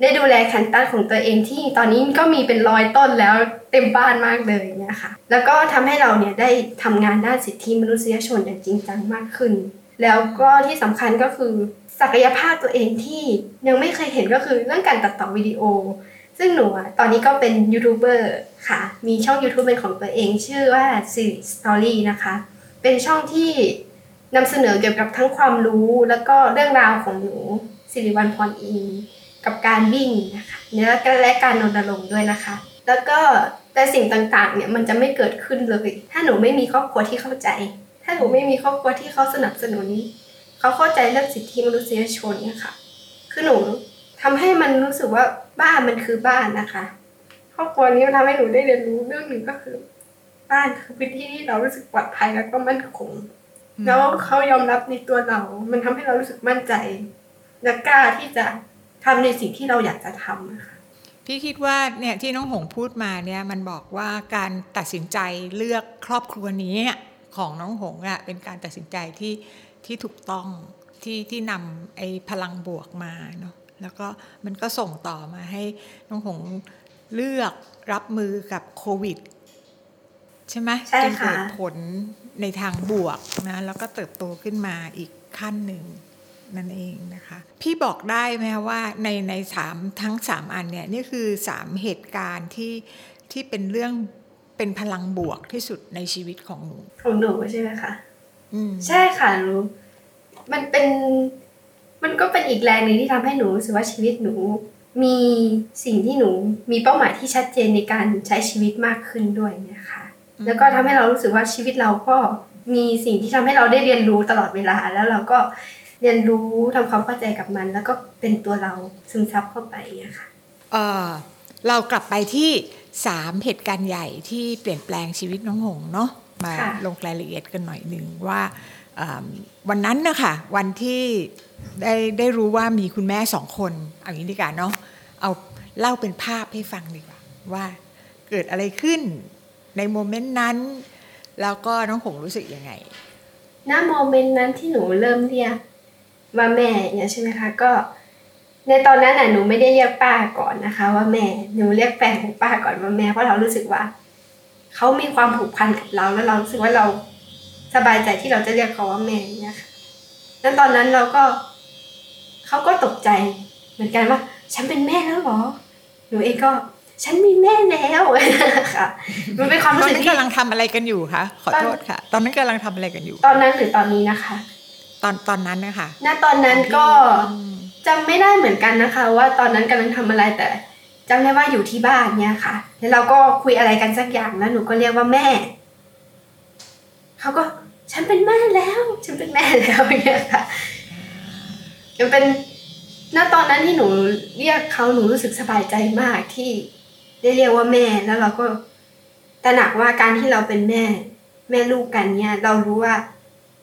S1: ได้ดูแลแคนตัสของตัวเองที่ตอนนี้ก็มีเป็นร้อยต้นแล้วเต็มบ้านมากเลยเนี่ยค่ะ แล้วก็ทำให้เราเนี่ยได้ทำงานด้านสิทธิมนุษยชนอย่างจริงจังมากขึ้น แล้วก็ที่สำคัญก็คือ ศักยภาพตัวเองที่ยังไม่เคยเห็นก็คือเรื่องการตัดต่อวิดีโอ ซึ่งหนูอะตอนนี้ก็เป็นยูทูบเบอร์ค่ะ มีช่อง YouTube เป็นของตัวเอง ชื่อว่า s i r i Story นะคะ เป็นช่องที่นำเสนอเกี่ยวกับทั้งความรู้แล้วก็เรื่องราวของหนูสิริวัลพรอินกับการวิ่งนะคะและก็และการรณรงค์ด้วยนะคะ แล้วก็แต่สิ่งต่างๆเนี่ยมันจะไม่เกิดขึ้นเลย ถ้าหนูไม่มีครอบครัวที่เข้าใจ ถ้าหนูไม่มีครอบครัวที่เขาสนับสนุน เขาเข้าใจเรื่องสิทธิมนุษยชนเนี่ยค่ะ คือหนูทำให้มันรู้สึกว่าบ้านมันคือบ้านนะคะครอบครัวนี้มันทำให้หนูได้เรียนรู้เรื่องหนึ่งก็คือ บ้านคือพื้นที่ที่เรารู้สึกปลอดภัยแล้วก็มั่นคง แล้วเขายอมรับในตัวเรา มันทำให้เรารู้สึกมั่นใจ และกล้าที่จะทำในสิ่งที่เราอยากจะทำนะคะ
S4: พี่คิดว่าเนี่ยที่น้องหงพูดมาเนี่ยมันบอกว่าการตัดสินใจเลือกครอบครัวนี้ของน้องหงอะเป็นการตัดสินใจที่ ที่ถูกต้องที่ที่นำไอ้พลังบวกมาเนาะแล้วก็มันก็ส่งต่อมาให้น้องหงเลือกรับมือกับโควิด ใช่ไหม
S1: ใช่
S4: จน
S1: ค่ะ
S4: เกิดผลในทางบวกนะแล้วก็เติบโตขึ้นมาอีกขั้นหนึ่งนั่นเองนะคะ พี่บอกได้ไหมคะว่าในในสามทั้งสามอันเนี่ยนี่คือสามเหตุการณ์ที่ที่เป็นเรื่องเป็นพลังบวกที่สุดในชีวิตของหนู
S1: ของหนูใช่ไหมคะ
S4: อืม
S1: ใช่ค่ะรู้มันเป็นมันก็เป็นอีกแรงหนึ่งที่ทำให้หนูรู้สึกว่าชีวิตหนู มีสิ่งที่หนูมีเป้าหมายที่ชัดเจนในการใช้ชีวิตมากขึ้นด้วยนะคะแล้วก็ทำให้เรารู้สึกว่าชีวิตเราก็มีสิ่งที่ทำให้เราได้เรียนรู้ตลอดเวลา แล้วเราก็เรียนรู้ทำความเข้าใจกับมัน แล้วก็เป็นตัวเราซึมซับเข้าไปอะค่ะ
S4: เออเรากลับไปที่สามเหตุการณ์ใหญ่ที่เปลี่ยนแปลงชีวิตน้องหงเนาะ มา
S1: ค่ะ
S4: ลงรายละเอียดกันหน่อยหนึ่งว่าอ่าวันนั้นนะคะวันที่ได้ได้รู้ว่ามีคุณแม่สองคนเอาอย่างนี้ดีกว่าเนาะเอาเล่าเป็นภาพให้ฟังดีกว่าว่าเกิดอะไรขึ้นในโมเมนต์นั้น แล้วก็น้องหงรู้สึกยังไง
S1: ณโมเมนต์นั้นที่หนูเริ่มเรียกว่าแม่เนี่ยใช่ไหมคะก็ ในตอนนั้นน่ะหนูไม่ได้เรียกป้าก่อนนะคะ ว่าแม่หนูเรียกแฟนของป้าก่อนว่าแม่เพราะเรารู้สึกว่า เขามีความผูกพันกับเราแล้วเรารู้สึกว่าเราสบายใจที่เราจะเรียกเขาว่าแม่เนี่ยค่ะแล้วตอนนั้นเราก็เขาก็ตกใจเหมือนกันว่า ฉันเป็นแม่แล้วเหรอ หนูเองก็ฉันมีแม่แล้วค่ะ มันเป็นความ
S4: ต
S1: รู้
S4: อน
S1: สึก
S4: นั้น
S1: ที่
S4: กำลังทำอะไรกันอยู่คะขอโทษค่ะ ตอนนั้นกำลังทำอะไรกันอยู่
S1: ตอนนั้นหรือตอนนี้นะคะ
S4: ตอนตอนนั้นนะคะ
S1: ณตอนนั้นก็
S4: อืม
S1: จำไม่ได้เหมือนกันนะคะ ว่าตอนนั้นกำลังทำอะไรแต่ จำได้ว่าอยู่ที่บ้านเนี่ยค่ะ แล้วเราก็คุยอะไรกันสักอย่างแล้วหนูก็เรียกว่าแม่ เขาก็ฉันเป็นแม่แล้ว ฉันเป็นแม่แล้วเนี่ยค่ะมันเป็นณตอนนั้นที่หนูเรียกเขาหนูรู้สึกสบายใจมากที่ได้เรียกว่าแม่แล้วเราก็ตระหนักว่าการที่เราเป็นแม่ แม่ลูกกันเนี่ย เรารู้ว่า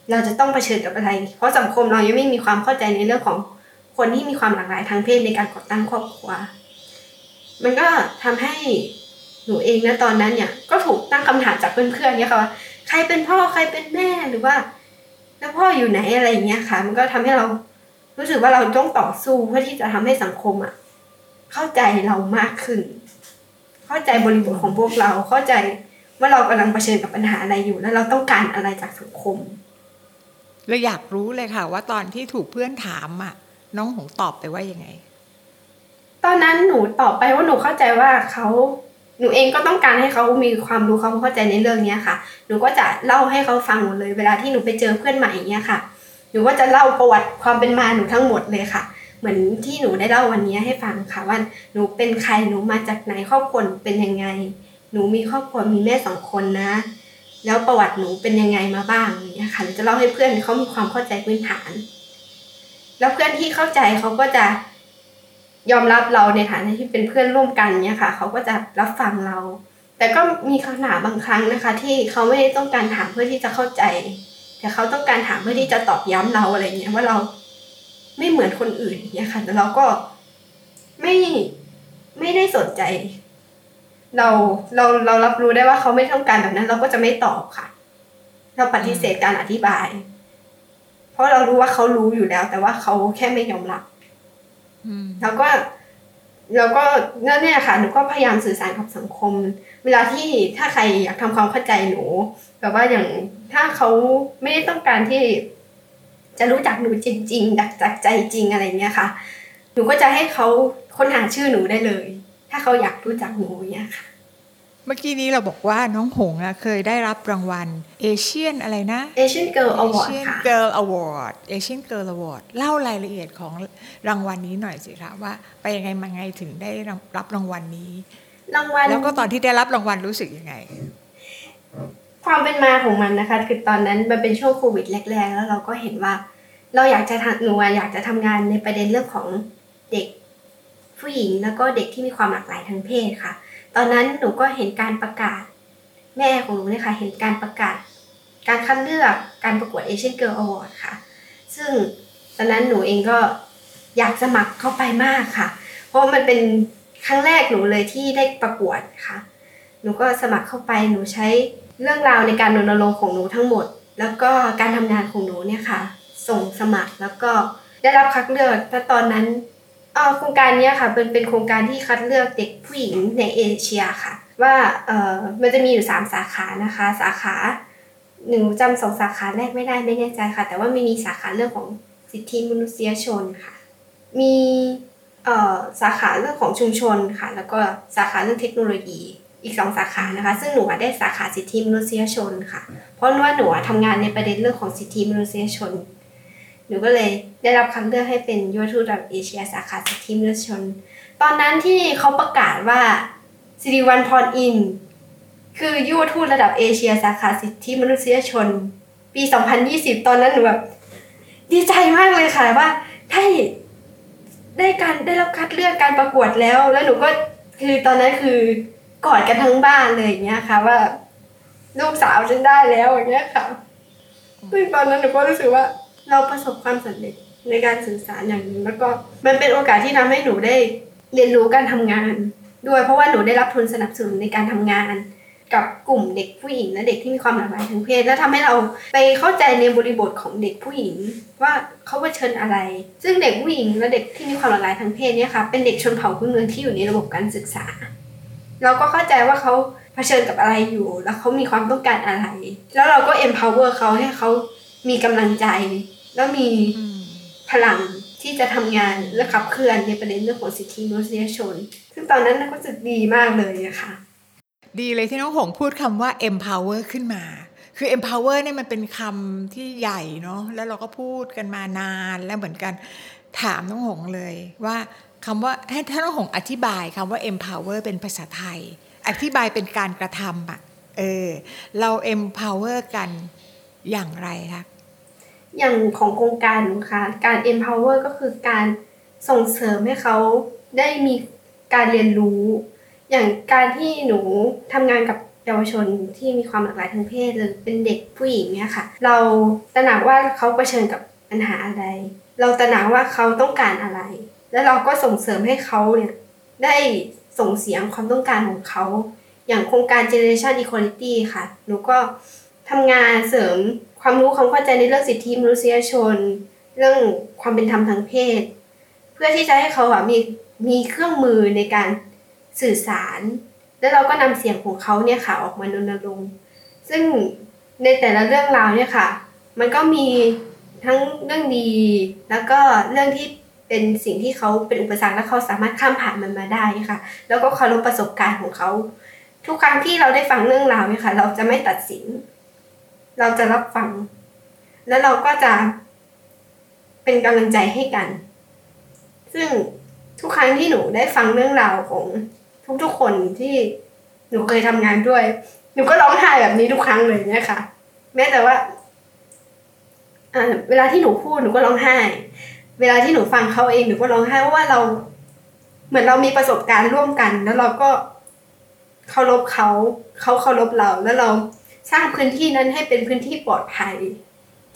S1: เราจะต้องเผชิญกับอะไร เพราะสังคมเรายังไม่มีความเข้าใจในเรื่องของคนที่มีความหลากหลายทางเพศในการก่อตั้งครอบครัว มันก็ทำให้หนูเองนะตอนนั้นเนี่ย ก็ถูกตั้งคำถามจากเพื่อนๆเนี่ยค่ะว่าใครเป็นพ่อใครเป็นแม่หรือว่า แล้วพ่ออยู่ไหนอะไรอย่างเงี้ยค่ะ มันก็ทำให้เรารู้สึกว่าเราต้องต่อสู้เพื่อที่จะทำให้สังคมอะเข้าใจเรามากขึ้น เข้าใจบริบทของพวกเราเข้าใจว่าเรากำลังเผชิญกับปัญหาอะไรอยู่ แล้วเราต้องการอะไรจากสังคม
S4: เราอยากรู้เลยค่ะ ว่าตอนที่ถูกเพื่อนถามอะ น้องหงตอบไปว่ายังไง
S1: ตอนนั้นหนูตอบไปว่าหนูเข้าใจว่าเขาหนูเองก็ต้องการให้เขามีความรู้ความเข้าใจในเรื่องเนี้ยค่ะ หนูก็จะเล่าให้เขาฟังหมดเลย เวลาที่หนูไปเจอเพื่อนใหม่อย่างเงี้ยค่ะ หนูก็จะเล่าประวัติความเป็นมาหนูทั้งหมดเลยค่ะ เหมือนที่หนูได้เล่าวันนี้ให้ฟังค่ะว่าหนูเป็นใครหนูมาจากไหนครอบครัวเป็นยังไง หนูมีครอบครัวมีแม่สองคนนะ แล้วประวัติหนูเป็นยังไงมาบ้างอย่างเงี้ยค่ะหนูจะเล่าให้เพื่อนเขามีความเข้าใจพื้นฐาน แล้วเพื่อนที่เข้าใจเขาก็จะ ยอมรับเราในฐานะที่เป็นเพื่อนร่วมกันเนี่ยค่ะ เขาก็จะรับฟังเรา แต่ก็มีคำถามบางครั้งนะคะ ที่เขาไม่ได้ต้องการถามเพื่อที่จะเข้าใจ แต่เขาต้องการถามเพื่อที่จะตอกย้ำเราอะไรเงี้ยว่าเราไม่เหมือนคนอื่นเนี่ยค่ะแต่เราก็ไม่ไม่ได้สนใจ เราเราเรารับรู้ได้ว่าเขาไม่ต้องการแบบนั้น เราก็จะไม่ตอบค่ะ เราปฏิเสธการอธิบาย เพราะเรารู้ว่าเขารู้อยู่แล้ว แต่ว่าเขาแค่ไม่ยอมรับ แล้วก็แล้วก็นั่นเนี่ยค่ะหนูก็พยายามสื่อสารกับสังคม เวลาที่ถ้าใครอยากทำความเข้าใจหนูแบบว่าอย่างถ้าเขาไม่ได้ต้องการที่ จะรู้จักหนูจริง ๆ ดักจากใจจริงอะไรเงี้ยค่ะ หนูก็จะให้เขาค้นหาชื่อหนูได้เลย ถ้าเขาอยากรู้จักหนูเนี่ยค่ะ
S4: เมื่อกี้นี้เราบอกว่าน้องหงอะเคยได้รับรางวัลเอเชียนอะไรนะ
S1: Asian Girl Award
S4: Asian
S1: ค่ะ
S4: Girl Award Asian Girl Award เล่ารายละเอียดของรางวัลนี้หน่อยสิคะว่าไปยังไงมาไงถึงได้รับรางวัลนี้
S1: รางวัล
S4: แล้วก็ตอนที่ได้รับรางวัลรู้สึกยังไง
S1: ความเป็นมาของมันนะคะ คือตอนนั้นมันเป็นช่วงโควิดแรกๆแล้วเราก็เห็นว่า เราอยากจะทำหนูอะอยากจะทำงานในประเด็นเรื่องของเด็กผู้หญิงแล้วก็เด็กที่มีความหลากหลายทางเพศค่ะ ตอนนั้นหนูก็เห็นการประกาศ แม่ของหนูเนี่ยค่ะเห็นการประกาศ การคัดเลือกการประกวด Asian Girl Award ค่ะ ซึ่งตอนนั้นหนูเองก็อยากสมัครเข้าไปมากค่ะ เพราะมันเป็นครั้งแรกหนูเลยที่ได้ประกวดค่ะ หนูก็สมัครเข้าไปหนูใช้เรื่องราวในการรณรงค์ของหนูทั้งหมด แล้วก็การทำงานของหนูเนี่ยค่ะ ส่งสมัครแล้วก็ได้รับคัดเลือกแต่ตอนนั้น โครงการนี้ค่ะเป็นเป็นโครงการที่คัดเลือกเด็กผู้หญิงในเอเชียค่ะ ว่าเอ่อมันจะมีอยู่สามสาขานะคะ สาขาหนูจำสองสาขาแรกไม่ได้ไม่แน่ใจค่ะ แต่ว่าไม่มีสาขาเรื่องของสิทธิมนุษยชนค่ะ มีเอ่อสาขาเรื่องของชุมชนค่ะ แล้วก็สาขาเรื่องเทคโนโลยีอีกสองสาขานะคะ ซึ่งหนูได้สาขาสิทธิมนุษยชนค่ะ เพราะว่าหนูอะทำงานในประเด็นเรื่องของสิทธิมนุษยชน นูก็เลยได้รับคัดเลือกให้เป็นยูทูตระดับเอเชียสาขาสิทธิมนุษยชน ตอนนั้นที่เขาประกาศว่าสิริวัลพรอิน คือยูทูตระดับเอเชียสาขาสิทธิมนุษยชน ปี 2020 ตอนนั้นหนูแบบดีใจมากเลยค่ะว่าได้ได้การได้รับคัดเลือกการประกวดแล้ว แล้วหนูก็คือตอนนั้นคือกอดกันทั้งบ้านเลยอย่างเงี้ยค่ะว่าลูกสาวฉันได้แล้วอย่างเงี้ยค่ะซึ่งตอนนั้นหนูก็รู้สึกว่า เราประสบความสำเร็จในการสื่อสารอย่างหนึ่งแล้วก็มันเป็นโอกาสที่ทำให้หนูได้เรียนรู้การทำงาน ด้วยเพราะว่าหนูได้รับทุนสนับสนุนในการทำงาน กับกลุ่มเด็กผู้หญิงและเด็กที่มีความหลากหลายทางเพศ และทำให้เราไปเข้าใจในบริบทของเด็กผู้หญิง ว่าเขาเผชิญอะไร ซึ่งเด็กผู้หญิงและเด็กที่มีความหลากหลายทางเพศเนี่ยค่ะเป็นเด็กชนเผ่าพื้นเมืองที่อยู่ในระบบการศึกษา เราก็เข้าใจว่าเขาเผชิญกับอะไรอยู่ แล้วเขามีความต้องการอะไร แล้วเราก็ empower เขาให้เขา มีกำลังใจ แล้วมีพลังที่จะทำงานและขับเคลื่อนในประเด็นเรื่องของสิทธิมนุษยชน ซึ่งตอนนั้นก็รู้สึกดีมากเลยอะค่ะ
S4: ดีเลยที่น้องหงพูดคำว่า empower ขึ้นมา คือ empower เนี่ยมันเป็นคำที่ใหญ่เนาะแล้วเราก็พูดกันมานานแล้วเหมือนกันถามน้องหงเลยว่าคำว่าให้ถ้าน้องหงอธิบายคำว่า empower เป็นภาษาไทย อธิบายเป็นการกระทำอะเออเรา empower กันอย่างไรคะ
S1: อย่างของโครงการหนูค่ะการ empower ก็คือการส่งเสริมให้เขาได้มีการเรียนรู้ อย่างการที่หนูทำงานกับเยาวชนที่มีความหลากหลายทางเพศหรือเป็นเด็กผู้หญิงเนี่ยค่ะ เราตระหนักว่าเขาเผชิญกับปัญหาอะไร เราตระหนักว่าเขาต้องการอะไร แล้วเราก็ส่งเสริมให้เขาเนี่ยได้ส่งเสียงความต้องการของเขา อย่างโครงการ Generation Equality ค่ะ หนูก็ทำงานเสริม ความรู้ความเข้าใจในเรื่องสิทธิมนุษยชน เรื่องความเป็นธรรมทางเพศ เพื่อที่จะให้เขาอะมีมีเครื่องมือในการสื่อสาร แล้วเราก็นำเสียงของเขาเนี่ยค่ะออกมารณรงค์ซึ่งในแต่ละเรื่องราวเนี่ยค่ะ มันก็มีทั้งเรื่องดี แล้วก็เรื่องที่เป็นสิ่งที่เขาเป็นอุปสรรคและเขาสามารถข้ามผ่านมันมาได้ค่ะ แล้วก็เคารพประสบการณ์ของเขา ทุกครั้งที่เราได้ฟังเรื่องราวเนี่ยค่ะ เราจะไม่ตัดสิน เราจะรับฟัง แล้วเราก็จะเป็นกำลังใจให้กัน ซึ่งทุกครั้งที่หนูได้ฟังเรื่องราวของทุกๆคนที่หนูเคยทำงานด้วย หนูก็ร้องไห้แบบนี้ทุกครั้งเลยเนี่ยค่ะแม้แต่ว่าอ่าเวลาที่หนูพูดหนูก็ร้องไห้ เวลาที่หนูฟังเขาเองหนูก็ร้องไห้เพราะว่าเรา เหมือนเรามีประสบการณ์ร่วมกัน แล้วเราก็เคารพเขาเขาเคารพเราแล้วเรา สร้างพื้นที่นั้นให้เป็นพื้นที่ปลอดภัย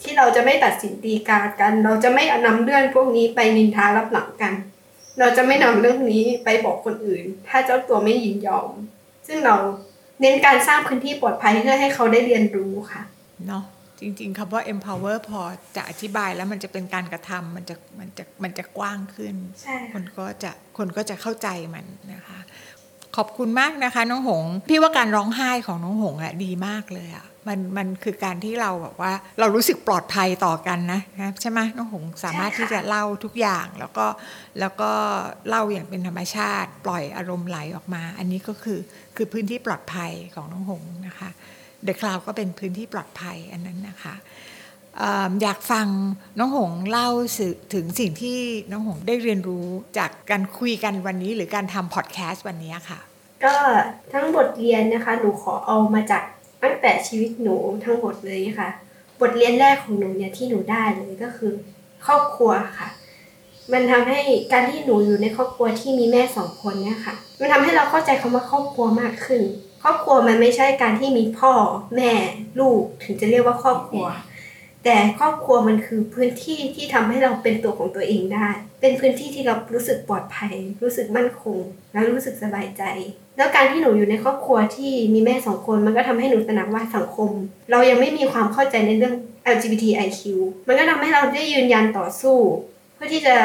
S1: ที่เราจะไม่ตัดสินตีกากัน เราจะไม่นำเรื่องพวกนี้ไปนินทารับหลังกัน เราจะไม่นำเรื่องนี้ไปบอกคนอื่น ถ้าเจ้าตัวไม่ยินยอม ซึ่งเราเน้นการสร้างพื้นที่ปลอดภัยเพื่อให้เขาได้เรียนรู้ค่ะ
S4: เนาะจริงๆคำว่า empower พอจะอธิบายแล้วมันจะเป็นการกระทำมันจะมันจะมันจะกว้างขึ้น
S1: ใช่
S4: ค
S1: ค่ะ
S4: นก็จะคนก็จะเข้าใจมันนะคะ ขอบคุณมากนะคะ น้องหง พี่ว่าการร้องไห้ของน้องหงอะดีมากเลยอะมันมันคือการที่เราแบบว่า เรารู้สึกปลอดภัยต่อกันนะใช่ไหมน้องหงสามารถที่จะเล่าทุกอย่างแล้วก็แล้วก็เล่าอย่างเป็นธรรมชาติ ปล่อยอารมณ์ไหลออกมา อันนี้ก็คือคือพื้นที่ปลอดภัยของน้องหงนะคะเดอะคลาวก็เป็นพื้นที่ปลอดภัยอันนั้นนะคะ อยากฟังน้องหงเล่าสึถึงสิ่งที่น้องหงได้เรียนรู้จากการคุยกันวันนี้หรือการทำพอดแคสต์วันนี้ค่ะ
S1: ก็ทั้งบทเรียนนะคะ หนูขอเอามาจากตั้งแต่ชีวิตหนูทั้งหมดเลยค่ะ บทเรียนแรกของหนูเนี่ยที่หนูได้เลยก็คือ ครอบครัวค่ะ มันทำให้การที่หนูอยู่ในครอบครัวที่มีแม่สองคนเนี่ยค่ะ มันทำให้เราเข้าใจคำว่าครอบครัวมากขึ้น ครอบครัวมันไม่ใช่การที่มีพ่อแม่ลูกถึงจะเรียกว่าครอบครัว แต่ครอบครัวมันคือพื้นที่ที่ทำให้เราเป็นตัวของตัวเองได้ เป็นพื้นที่ที่เรารู้สึกปลอดภัย รู้สึกมั่นคง และรู้สึกสบายใจ แล้วการที่หนูอยู่ในครอบครัวที่มีแม่สองคน มันก็ทำให้หนูตระหนักว่าสังคม เรายังไม่มีความเข้าใจในเรื่อง LGBTIQ มันก็ทำให้เราได้ยืนยันต่อสู้ เพื่อที่จะ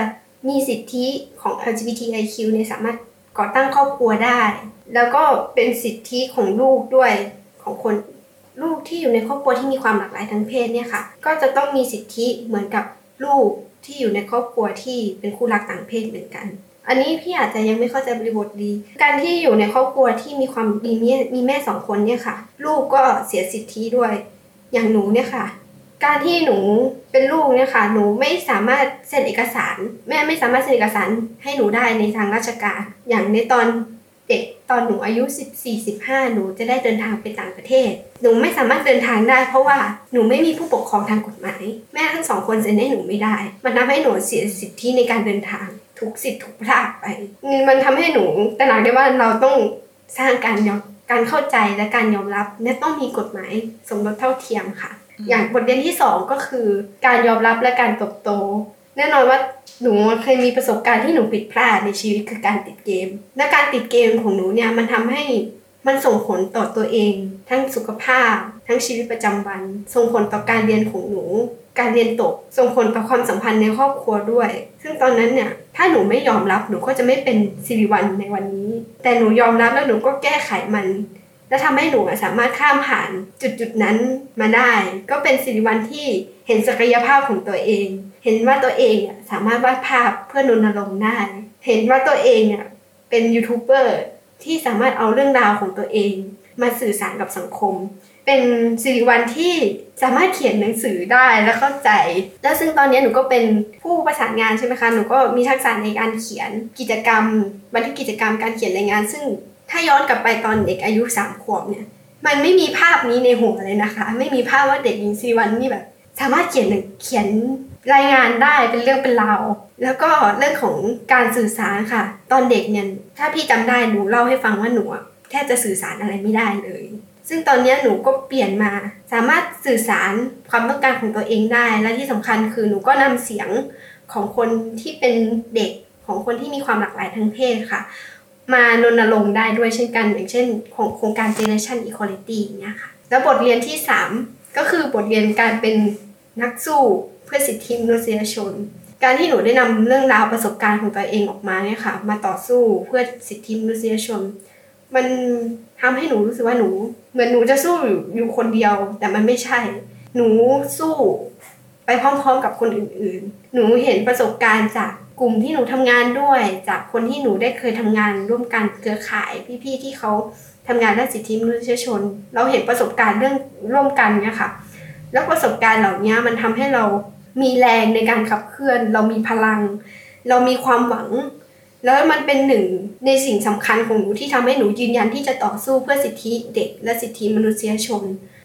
S1: มีสิทธิของ LGBTIQ เนี่ยสามารถก่อตั้งครอบครัวได้ แล้วก็เป็นสิทธิของลูกด้วยของคน ลูกที่อยู่ในครอบครัวที่มีความหลากหลายทางเพศเนี่ยค่ะ ก็จะต้องมีสิทธิเหมือนกับลูกที่อยู่ในครอบครัวที่เป็นคู่รักต่างเพศเหมือนกัน อันนี้พี่อาจจะยังไม่เข้าใจบริบทดี การที่อยู่ในครอบครัวที่มีความมีแม่มีแม่สองคนเนี่ยค่ะ ลูกก็เสียสิทธิด้วย อย่างหนูเนี่ยค่ะ การที่หนูเป็นลูกเนี่ยค่ะ หนูไม่สามารถเซ็นเอกสาร แม่ไม่สามารถเซ็นเอกสารให้หนูได้ในทางราชการ อย่างในตอน เด็กตอนหนูอายุ 14-15 หนูจะได้เดินทางไปต่างประเทศ หนูไม่สามารถเดินทางได้ เพราะว่าหนูไม่มีผู้ปกครองทางกฎหมาย แม่ทั้งสองคนเซ็นให้หนูไม่ได้ มันทำให้หนูเสียสิทธิในการเดินทางทุกสิทธิ์ทุกพลาดไป มันทำให้หนูตระหนักได้ว่าเราต้องสร้างการยอมการเข้าใจและการยอมรับและต้องมีกฎหมายสมรสเท่าเทียมค่ะ อย่างบทเรียนที่สองก็คือ การยอมรับและการเติบโต แน่นอนว่าหนูเคยมีประสบการณ์ที่หนูผิดพลาดในชีวิตคือการติดเกม และการติดเกมของหนูเนี่ยมันทำให้มันส่งผลต่อตัวเอง ทั้งสุขภาพ ทั้งชีวิตประจำวัน ส่งผลต่อการเรียนของหนู การเรียนตก ส่งผลต่อความสัมพันธ์ในครอบครัวด้วย ซึ่งตอนนั้นเนี่ยถ้าหนูไม่ยอมรับหนูก็จะไม่เป็นสิริวัลในวันนี้ แต่หนูยอมรับแล้วหนูก็แก้ไขมัน และทำให้หนูสามารถข้ามผ่านจุดจุดนั้นมาได้ ก็เป็นสิริวัลที่เห็นศักยภาพของตัวเอง เห็นว่าตัวเองสามารถวาดภาพเพื่อนนรงค์ได้ เห็นว่าตัวเองเป็นยูทูบเบอร์ที่สามารถเอาเรื่องราวของตัวเอง มาสื่อสารกับสังคม เป็นสิริวัลที่สามารถเขียนหนังสือได้และเข้าใจ แล้วซึ่งตอนนี้หนูก็เป็นผู้ประสานงานใช่ไหมคะ หนูก็มีทักษะในการเขียนกิจกรรม บันทึกกิจกรรมการเขียนรายงาน ซึ่งถ้าย้อนกลับไปตอนเด็กอายุสามขวบเนี่ย มันไม่มีภาพนี้ในหัวเลยนะคะ ไม่มีภาพว่าเด็กหญิงสิริวัลนี่แบบ สามารถเขียนเขียน รายงานได้เป็นเรื่องเป็นราวแล้วก็เรื่องของการสื่อสารค่ะ ตอนเด็กเนี่ยถ้าพี่จำได้หนูเล่าให้ฟังว่าหนูแทบจะสื่อสารอะไรไม่ได้เลย ซึ่งตอนนี้หนูก็เปลี่ยนมา สามารถสื่อสารความต้องการของตัวเองได้ และที่สำคัญคือหนูก็นำเสียงของคนที่เป็นเด็กของคนที่มีความหลากหลายทางเพศค่ะ มานนรงค์ได้ด้วยเช่นกัน อย่างเช่น ของโครงการ Generation Equality เนี่ยค่ะ แล้วบทเรียนที่ 3 ก็คือบทเรียนการเป็นนักสู้ พื่อสิทธิมนุษยชน การที่หนูได้นำเรื่องราวประสบการณ์ของตัวเองออกมาเนี่ยค่ะ มาต่อสู้เพื่อสิทธิมนุษยชน มันทำให้หนูรู้สึกว่าหนู เหมือนหนูจะสู้อยู่คนเดียว แต่มันไม่ใช่ หนูสู้ไปพร้อมๆกับคนอื่นๆ หนูเห็นประสบการณ์จากกลุ่มที่หนูทำงานด้วย จากคนที่หนูได้เคยทำงานร่วมกันเครือข่ายพี่ๆที่เขาทำงานด้านสิทธิมนุษยชน เราเห็นประสบการณ์เรื่องร่วมกันเนี่ยค่ะ แล้วประสบการณ์เหล่านี้มันทำให้เรา มีแรงในการขับเคลื่อน เรามีพลัง เรามีความหวัง แล้วมันเป็นหนึ่งในสิ่งสำคัญของหนูที่ทำให้หนูยืนยันที่จะต่อสู้เพื่อสิทธิเด็กและสิทธิมนุษยชน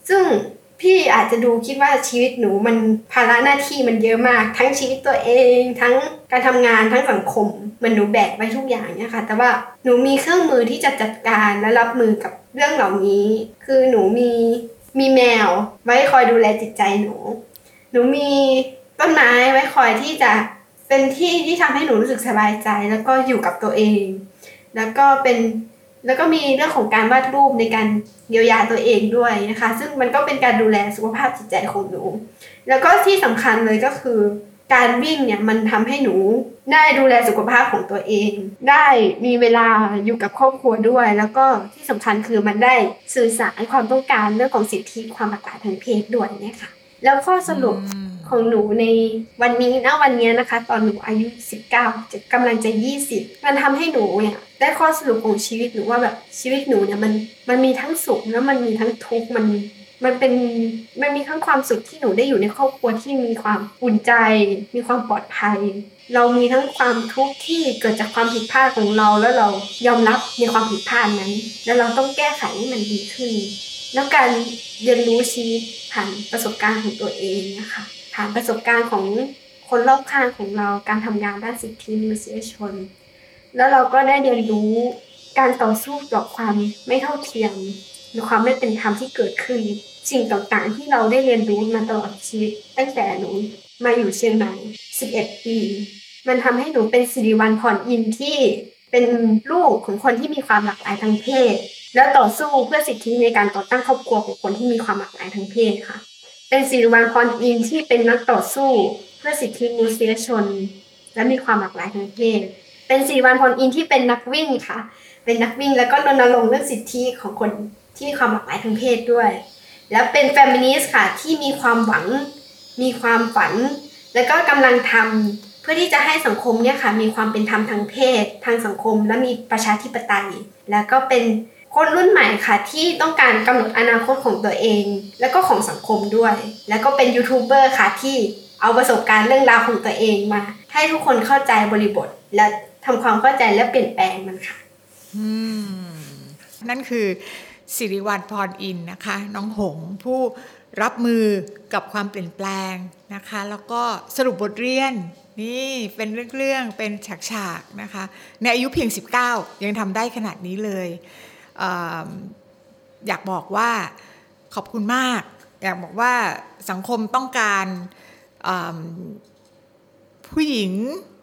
S1: ซึ่งพี่อาจจะดูคิดว่าชีวิตหนูมันภาระหน้าที่มันเยอะมาก ทั้งชีวิตตัวเอง ทั้งการทำงานทั้งสังคม มันหนูแบกไว้ทุกอย่างเนี่ยค่ะแต่ว่าหนูมีเครื่องมือที่จะจัดการและรับมือกับเรื่องเหล่านี้ คือหนูมีมีแมวไว้คอยดูแลจิตใจหนู นูมีต้นไม้ไว้คอยที่จะเป็นที่ที่ทำให้หนูรู้สึกสบายใจ แล้วก็อยู่กับตัวเอง แล้วก็เป็นแล้วก็มีเรื่องของการวาดรูปในการเยียวยาตัวเองด้วยนะคะ ซึ่งมันก็เป็นการดูแลสุขภาพจิตใจของหนู แล้วก็ที่สำคัญเลยก็คือ การวิ่งเนี่ยมันทำให้หนูได้ดูแลสุขภาพของตัวเอง ได้มีเวลาอยู่กับครอบครัวด้วย แล้วก็ที่สำคัญคือมันได้สื่อสารความต้องการเรื่องของสิทธิความหลากหลายทางเพศด้วยเนี่ยค่ะ แล้วข้อสรุปของหนูในวันนี้ณวันนี้นะคะ ตอนหนูอายุ 19จะกำลังจะ 20 มันทำให้หนูเนี่ยได้ข้อสรุปของชีวิตหนูว่าแบบชีวิตหนูเนี่ยมันมันมีทั้งสุขแล้วมันมีทั้งทุกข์มันมันเป็นมันมีทั้งความสุขที่หนูได้อยู่ในครอบครัวที่มีความอุ่นใจ มีความปลอดภัย เรามีทั้งความทุกข์ที่เกิดจากความผิดพลาดของเราแล้วเรายอมรับในความผิดพลาดนั้น แล้วเราต้องแก้ไขให้มันดีขึ้น แล้วการเรียนรู้ชีวิตผ่านประสบการณ์ของตัวเองนะคะผ่านประสบการณ์ของคนรอบข้างของเราการทำงานด้านสิทธิมนุษยชน แล้วเราก็ได้เรียนรู้การต่อสู้ต่อความไม่เท่าเทียมหรือความไม่เป็นธรรมที่เกิดขึ้น สิ่งต่างๆ ที่เราได้เรียนรู้มาตลอดชีวิต ตั้งแต่หนูมาอยู่เชียงใหม่ 11 ปี มันทำให้หนูเป็นสิริวัลพรอินที่เป็นลูกของคนที่มีความหลากหลายทางเพศ แล้วต่อสู้เพื่อสิทธิในการต่อตั้งครอบครัวของคนที่มีความหลากหลายทางเพศค่ะ เป็นสิริวัลพรอินที่เป็นนักต่อสู้เพื่อสิทธิมนุษยชน และมีความหลากหลายทางเพศ เป็นสิริวัลพรอินที่เป็นนักวิ่งค่ะ เป็นนักวิ่งแล้วก็รณรงค์เรื่องสิทธิของคนที่มีความหลากหลายทางเพศด้วย แล้วเป็นแฟมินิสต์ค่ะที่มีความหวัง มีความฝัน แล้วก็กำลังทำเพื่อที่จะให้สังคมเนี่ยค่ะมีความเป็นธรรมทางเพศ ทางสังคม และมีประชาธิปไตย แล้วก็เป็น คนรุ่นใหม่ค่ะที่ต้องการกำหนดอนาคตของตัวเอง แล้วก็ของสังคมด้วย แล้วก็เป็นยูทูบเบอร์ค่ะที่เอาประสบการณ์เรื่องราวของตัวเองมา ให้ทุกคนเข้าใจบริบท และทำความเข้าใจและเปลี่ยนแปลงมันค่ะ
S4: อืมนั่นคือสิริวัลพรอินนะคะ น้องหงผู้รับมือกับความเปลี่ยนแปลงนะคะ แล้วก็สรุปบทเรียนนี่เป็นเรื่องๆเป็นฉากๆนะคะ ในอายุเพียง 19 ยังทำได้ขนาดนี้เลย อยากบอกว่าขอบคุณมาก อยากบอกว่าสังคมต้องการผู้หญิง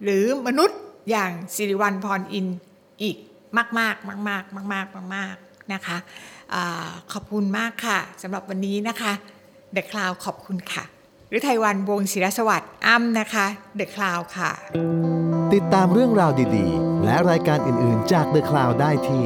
S4: หรือมนุษย์อย่างสิริวัลพรอินอีกมากมากมากมากมากมากมากนะคะขอบคุณมากค่ะสำหรับวันนี้นะคะเดอะคลาวขอบคุณค่ะหรือไทยวันวงศิรสวัสดิ์อ้ำนะคะเดอะคลาวค่ะ
S2: ติดตามเรื่องราวดีๆ และรายการอื่นๆจากเดอะคลาวได้ที่